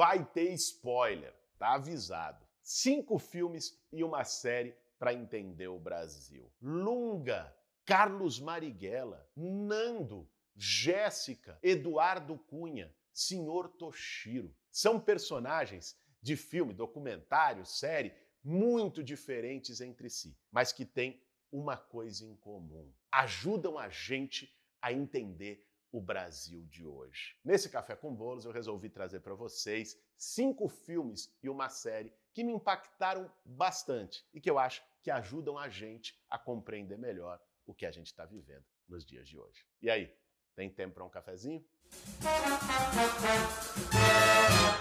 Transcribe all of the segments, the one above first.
vai ter spoiler, tá avisado. Cinco filmes e uma série para entender o Brasil. Lunga, Carlos Marighella, Nando, Jéssica, Eduardo Cunha, Senhor Toshiro. São personagens de filme, documentário, série, muito diferentes entre si, mas que têm uma coisa em comum. Ajudam a gente a entender o Brasil de hoje. Nesse Café com Bolos, eu resolvi trazer para vocês cinco filmes e uma série que me impactaram bastante e que eu acho que ajudam a gente a compreender melhor o que a gente está vivendo nos dias de hoje. E aí, tem tempo para um cafezinho?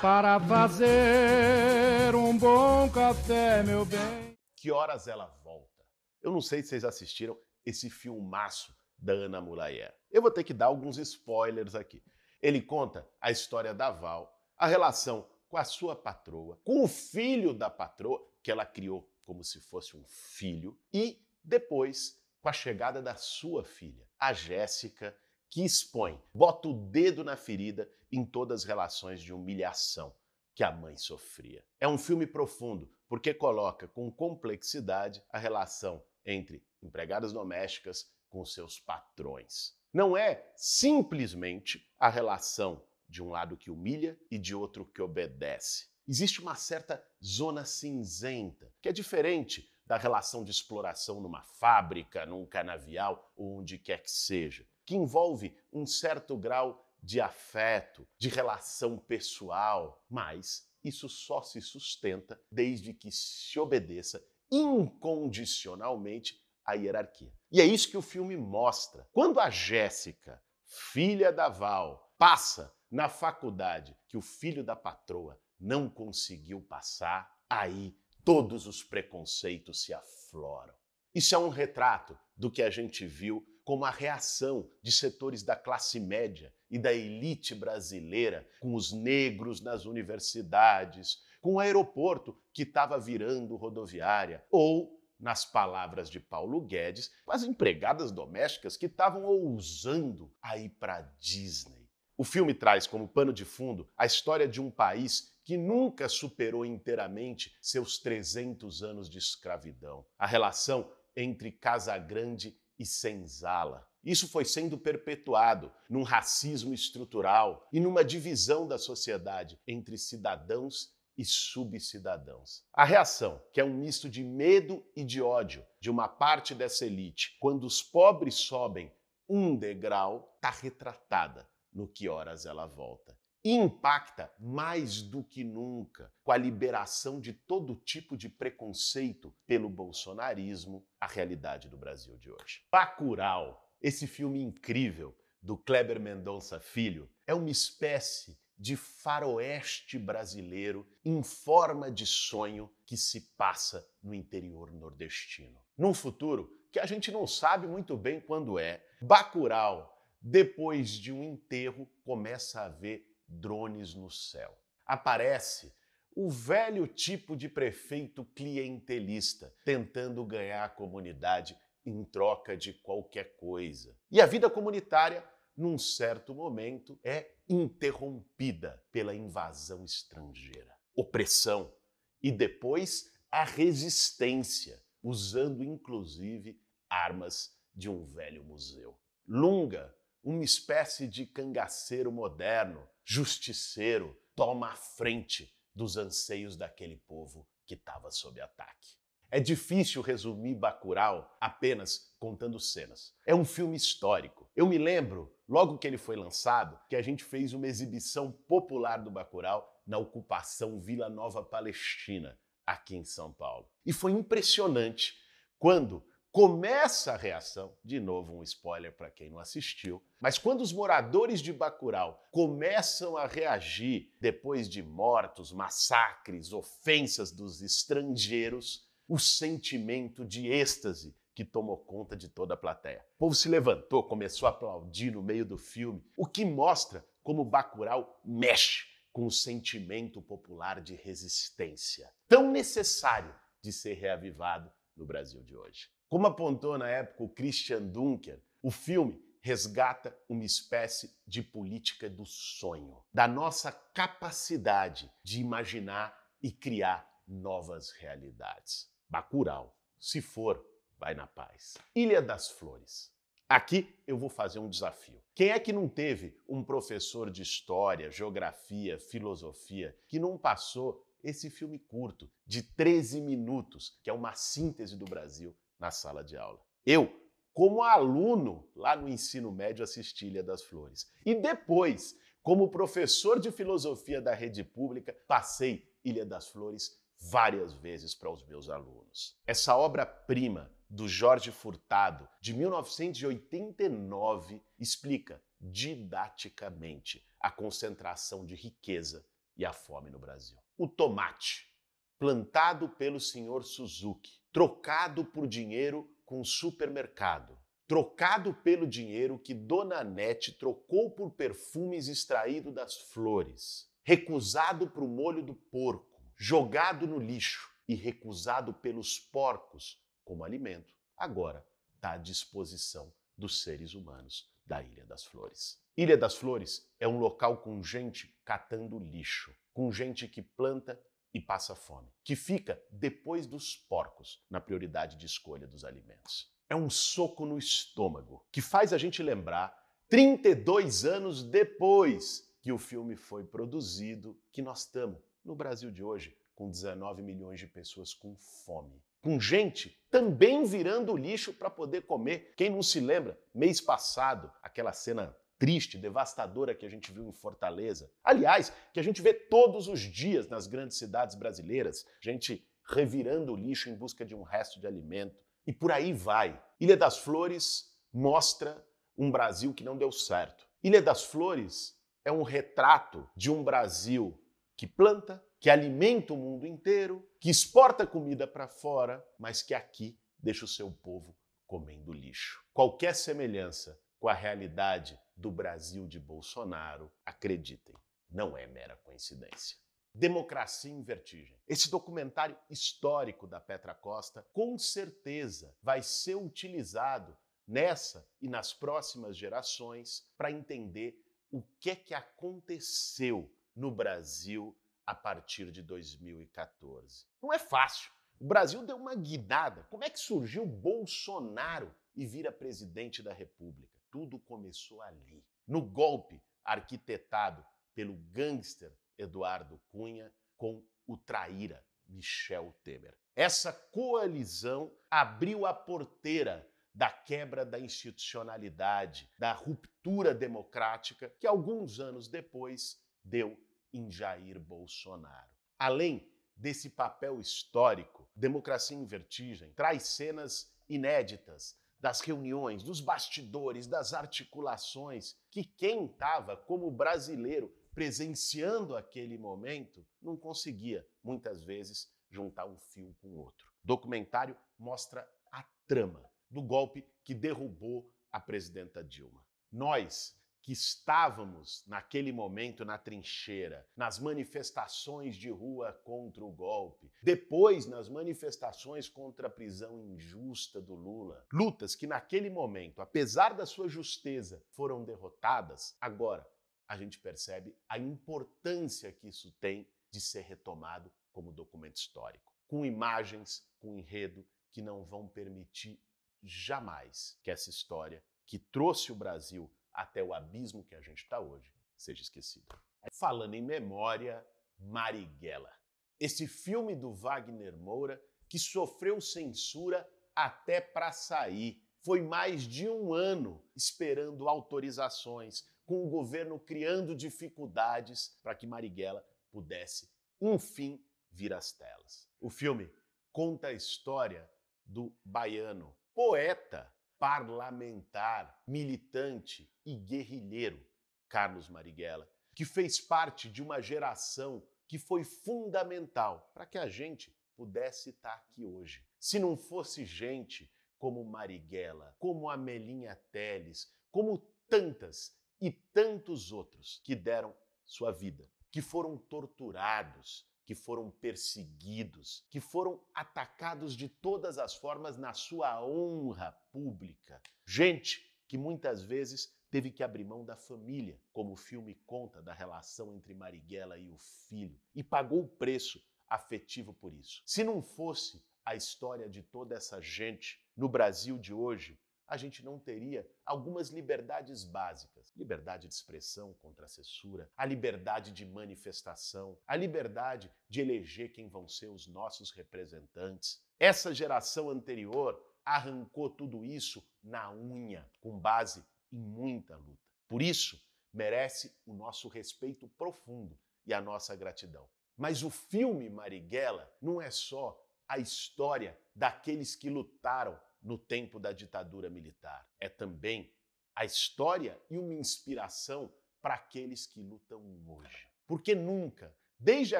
Para fazer um bom café, meu bem. Que horas ela volta? Eu não sei se vocês assistiram esse filmaço da Ana Mulayer. Eu vou ter que dar alguns spoilers aqui. Ele conta a história da Val, a relação com a sua patroa, com o filho da patroa, que ela criou como se fosse um filho, e depois com a chegada da sua filha, a Jéssica, que expõe, bota o dedo na ferida em todas as relações de humilhação que a mãe sofria. É um filme profundo, porque coloca com complexidade a relação entre empregadas domésticas com seus patrões. Não é simplesmente a relação de um lado que humilha e de outro que obedece. Existe uma certa zona cinzenta, que é diferente da relação de exploração numa fábrica, num canavial ou onde quer que seja, que envolve um certo grau de afeto, de relação pessoal, mas isso só se sustenta desde que se obedeça incondicionalmente à hierarquia. E é isso que o filme mostra. Quando a Jéssica, filha da Val, passa na faculdade que o filho da patroa não conseguiu passar, aí todos os preconceitos se afloram. Isso é um retrato do que a gente viu como a reação de setores da classe média e da elite brasileira com os negros nas universidades, com o aeroporto que estava virando rodoviária, ou nas palavras de Paulo Guedes, as empregadas domésticas que estavam ousando a ir para Disney. O filme traz como pano de fundo a história de um país que nunca superou inteiramente seus 300 anos de escravidão. A relação entre Casa Grande e Senzala. Isso foi sendo perpetuado num racismo estrutural e numa divisão da sociedade entre cidadãos e subcidadãos. A reação, que é um misto de medo e de ódio de uma parte dessa elite, quando os pobres sobem um degrau, está retratada no que horas ela volta. E impacta mais do que nunca com a liberação de todo tipo de preconceito pelo bolsonarismo a realidade do Brasil de hoje. Bacurau, esse filme incrível do Kleber Mendonça Filho, é uma espécie de faroeste brasileiro em forma de sonho que se passa no interior nordestino. Num futuro que a gente não sabe muito bem quando é, Bacurau, depois de um enterro, começa a ver drones no céu. Aparece o velho tipo de prefeito clientelista, tentando ganhar a comunidade em troca de qualquer coisa. E a vida comunitária num certo momento, é interrompida pela invasão estrangeira, opressão e depois a resistência, usando inclusive armas de um velho museu. Lunga, uma espécie de cangaceiro moderno, justiceiro, toma a frente dos anseios daquele povo que estava sob ataque. É difícil resumir Bacurau apenas contando cenas. É um filme histórico. Eu me lembro, logo que ele foi lançado, que a gente fez uma exibição popular do Bacurau na ocupação Vila Nova Palestina, aqui em São Paulo. E foi impressionante quando começa a reação, de novo um spoiler para quem não assistiu, mas quando os moradores de Bacurau começam a reagir depois de mortos, massacres, ofensas dos estrangeiros, o sentimento de êxtase que tomou conta de toda a plateia. O povo se levantou, começou a aplaudir no meio do filme, o que mostra como Bacurau mexe com o sentimento popular de resistência, tão necessário de ser reavivado no Brasil de hoje. Como apontou na época o Christian Dunker, o filme resgata uma espécie de política do sonho, da nossa capacidade de imaginar e criar novas realidades. Bacurau, se for, vai na paz. Ilha das Flores. Aqui eu vou fazer um desafio. Quem é que não teve um professor de história, geografia, filosofia que não passou esse filme curto de 13 minutos, que é uma síntese do Brasil na sala de aula? Eu, como aluno lá no ensino médio, assisti Ilha das Flores. E depois, como professor de filosofia da rede pública, passei Ilha das Flores várias vezes para os meus alunos. Essa obra-prima do Jorge Furtado, de 1989, explica didaticamente a concentração de riqueza e a fome no Brasil. O tomate, plantado pelo senhor Suzuki, trocado por dinheiro com supermercado, trocado pelo dinheiro que Dona Nete trocou por perfumes extraído das flores, recusado para o molho do porco, jogado no lixo e recusado pelos porcos como alimento, agora está à disposição dos seres humanos da Ilha das Flores. Ilha das Flores é um local com gente catando lixo, com gente que planta e passa fome, que fica depois dos porcos na prioridade de escolha dos alimentos. É um soco no estômago que faz a gente lembrar 32 anos depois que o filme foi produzido, que nós estamos no Brasil de hoje com 19 milhões de pessoas com fome com gente também virando lixo para poder comer. Quem não se lembra, mês passado, aquela cena triste, devastadora que a gente viu em Fortaleza. Aliás, que a gente vê todos os dias nas grandes cidades brasileiras, gente revirando o lixo em busca de um resto de alimento. E por aí vai. Ilha das Flores mostra um Brasil que não deu certo. Ilha das Flores é um retrato de um Brasil que planta, que alimenta o mundo inteiro, que exporta comida para fora, mas que aqui deixa o seu povo comendo lixo. Qualquer semelhança com a realidade do Brasil de Bolsonaro, acreditem, não é mera coincidência. Democracia em Vertigem. Esse documentário histórico da Petra Costa com certeza vai ser utilizado nessa e nas próximas gerações para entender o que é que aconteceu no Brasil a partir de 2014. Não é fácil. O Brasil deu uma guinada. Como é que surgiu Bolsonaro e vira presidente da República? Tudo começou ali, no golpe arquitetado pelo gangster Eduardo Cunha com o traíra Michel Temer. Essa coalizão abriu a porteira da quebra da institucionalidade, da ruptura democrática que alguns anos depois deu em Jair Bolsonaro. Além desse papel histórico, Democracia em Vertigem traz cenas inéditas das reuniões, dos bastidores, das articulações, que quem estava como brasileiro presenciando aquele momento não conseguia, muitas vezes, juntar um fio com o outro. O documentário mostra a trama do golpe que derrubou a presidenta Dilma. Nós, que estávamos naquele momento na trincheira, nas manifestações de rua contra o golpe, depois nas manifestações contra a prisão injusta do Lula. Lutas que naquele momento, apesar da sua justeza, foram derrotadas. Agora, a gente percebe a importância que isso tem de ser retomado como documento histórico, com imagens, com enredo que não vão permitir jamais que essa história que trouxe o Brasil até o abismo que a gente está hoje seja esquecido. Falando em memória, Marighella. Esse filme do Wagner Moura que sofreu censura até para sair. Foi mais de um ano esperando autorizações, com o governo criando dificuldades para que Marighella pudesse, enfim, vir às telas. O filme conta a história do baiano, poeta parlamentar, militante e guerrilheiro Carlos Marighella, que fez parte de uma geração que foi fundamental para que a gente pudesse estar aqui hoje. Se não fosse gente como Marighella, como Amelinha Teles, como tantas e tantos outros que deram sua vida, que foram torturados, que foram perseguidos, que foram atacados de todas as formas na sua honra pública. Gente que muitas vezes teve que abrir mão da família, como o filme conta da relação entre Marighella e o filho, e pagou o preço afetivo por isso. Se não fosse a história de toda essa gente no Brasil de hoje, a gente não teria algumas liberdades básicas. Liberdade de expressão contra a censura, a liberdade de manifestação, a liberdade de eleger quem vão ser os nossos representantes. Essa geração anterior arrancou tudo isso na unha, com base em muita luta. Por isso, merece o nosso respeito profundo e a nossa gratidão. Mas o filme Marighella não é só a história daqueles que lutaram no tempo da ditadura militar. É também a história e uma inspiração para aqueles que lutam hoje. Porque nunca, desde a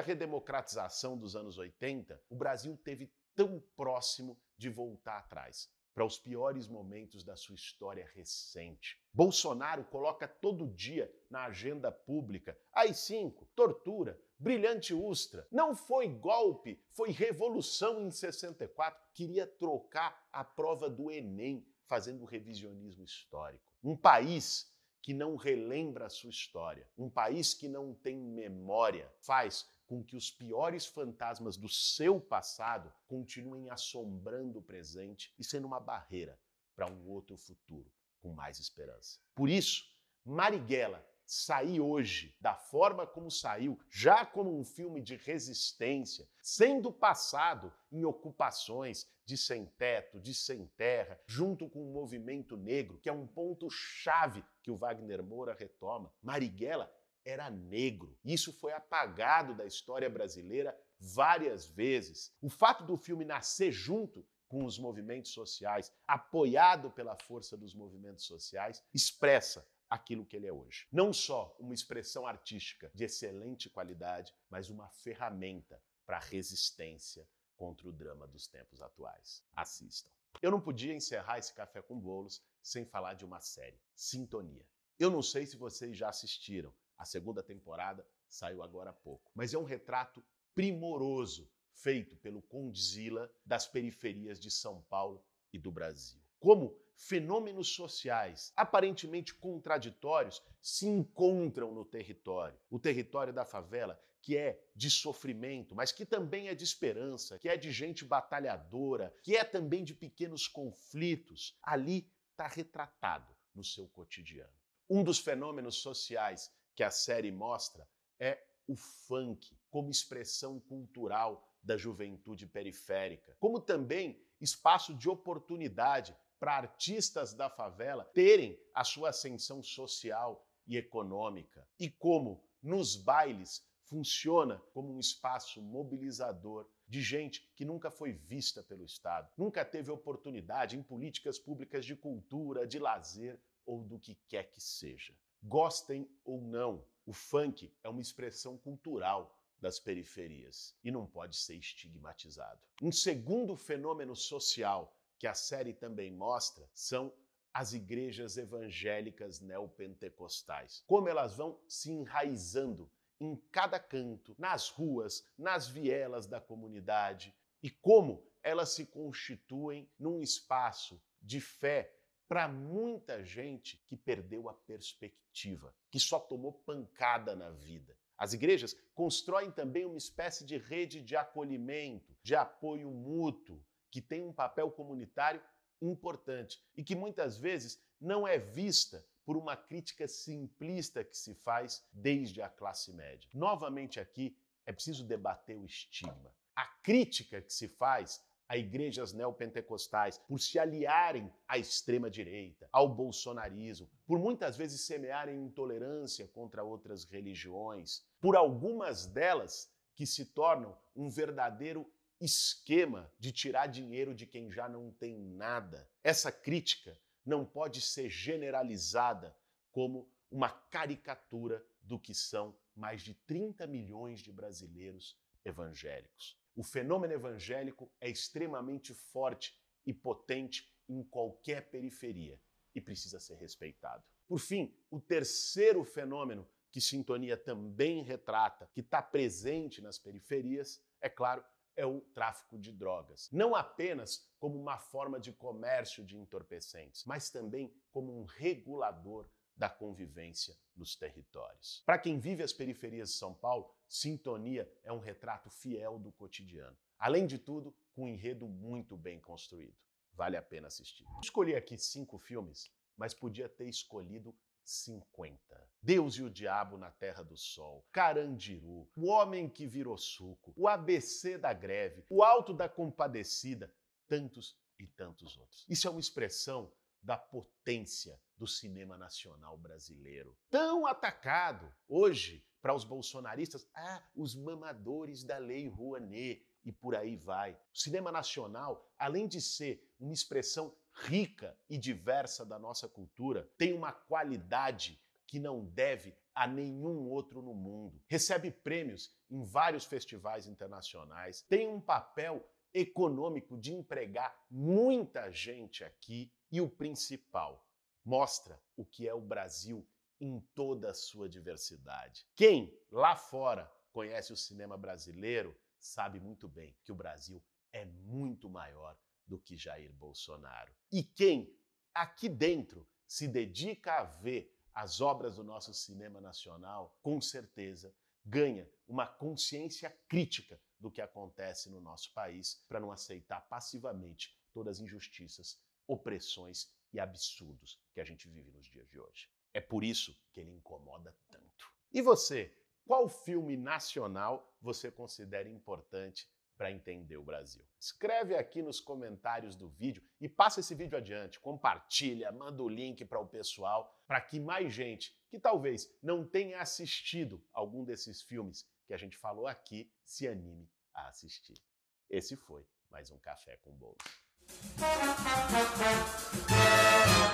redemocratização dos anos 80, o Brasil teve tão próximo de voltar atrás para os piores momentos da sua história recente. Bolsonaro coloca todo dia na agenda pública AI-5, tortura, brilhante Ustra. Não foi golpe, foi revolução em 64. Queria trocar a prova do Enem, fazendo revisionismo histórico. Um país que não relembra a sua história, um país que não tem memória, faz com que os piores fantasmas do seu passado continuem assombrando o presente e sendo uma barreira para um outro futuro com mais esperança. Por isso, Marighella sair hoje da forma como saiu, já como um filme de resistência, sendo passado em ocupações de sem teto, de sem terra, junto com o movimento negro, que é um ponto chave que o Wagner Moura retoma. Marighella era negro. Isso foi apagado da história brasileira várias vezes. O fato do filme nascer junto com os movimentos sociais, apoiado pela força dos movimentos sociais, expressa aquilo que ele é hoje. Não só uma expressão artística de excelente qualidade, mas uma ferramenta para resistência contra o drama dos tempos atuais. Assistam. Eu não podia encerrar esse café com bolos sem falar de uma série, Sintonia. Eu não sei se vocês já assistiram, a segunda temporada saiu agora há pouco. Mas é um retrato primoroso feito pelo Condzilla das periferias de São Paulo e do Brasil. Como fenômenos sociais aparentemente contraditórios se encontram no território. O território da favela, que é de sofrimento, mas que também é de esperança, que é de gente batalhadora, que é também de pequenos conflitos, ali está retratado no seu cotidiano. Um dos fenômenos sociais que a série mostra é o funk como expressão cultural da juventude periférica, como também espaço de oportunidade para artistas da favela terem a sua ascensão social e econômica, e como nos bailes funciona como um espaço mobilizador de gente que nunca foi vista pelo Estado, nunca teve oportunidade em políticas públicas de cultura, de lazer ou do que quer que seja. Gostem ou não, o funk é uma expressão cultural das periferias e não pode ser estigmatizado. Um segundo fenômeno social que a série também mostra são as igrejas evangélicas neopentecostais. Como elas vão se enraizando em cada canto, nas ruas, nas vielas da comunidade e como elas se constituem num espaço de fé para muita gente que perdeu a perspectiva, que só tomou pancada na vida. As igrejas constroem também uma espécie de rede de acolhimento, de apoio mútuo, que tem um papel comunitário importante e que muitas vezes não é vista por uma crítica simplista que se faz desde a classe média. Novamente aqui é preciso debater o estigma. A crítica que se faz a igrejas neopentecostais, por se aliarem à extrema-direita, ao bolsonarismo, por muitas vezes semearem intolerância contra outras religiões, por algumas delas que se tornam um verdadeiro esquema de tirar dinheiro de quem já não tem nada. Essa crítica não pode ser generalizada como uma caricatura do que são mais de 30 milhões de brasileiros evangélicos. O fenômeno evangélico é extremamente forte e potente em qualquer periferia e precisa ser respeitado. Por fim, o terceiro fenômeno que Sintonia também retrata, que está presente nas periferias, é claro, é o tráfico de drogas. Não apenas como uma forma de comércio de entorpecentes, mas também como um regulador da convivência nos territórios. Para quem vive as periferias de São Paulo, Sintonia é um retrato fiel do cotidiano. Além de tudo, com um enredo muito bem construído. Vale a pena assistir. Escolhi aqui cinco filmes, mas podia ter escolhido 50. Deus e o Diabo na Terra do Sol, Carandiru, O Homem que Virou Suco, O ABC da Greve, O Alto da Compadecida, tantos e tantos outros. Isso é uma expressão da potência do cinema nacional brasileiro. Tão atacado hoje para os bolsonaristas, ah, os mamadores da Lei Rouanet e por aí vai. O cinema nacional, além de ser uma expressão rica e diversa da nossa cultura, tem uma qualidade que não deve a nenhum outro no mundo. Recebe prêmios em vários festivais internacionais, tem um papel econômico de empregar muita gente aqui e o principal, mostra o que é o Brasil em toda a sua diversidade. Quem lá fora conhece o cinema brasileiro sabe muito bem que o Brasil é muito maior do que Jair Bolsonaro. E quem aqui dentro se dedica a ver as obras do nosso cinema nacional, com certeza ganha uma consciência crítica do que acontece no nosso país para não aceitar passivamente todas as injustiças, opressões e absurdos que a gente vive nos dias de hoje. É por isso que ele incomoda tanto. E você, qual filme nacional você considera importante para entender o Brasil? Escreve aqui nos comentários do vídeo e passa esse vídeo adiante, compartilha, manda o link para o pessoal, para que mais gente que talvez não tenha assistido algum desses filmes que a gente falou aqui se anime a assistir. Esse foi mais um Café com Bolo.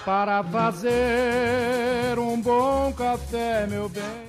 Para fazer um bom café, meu bem.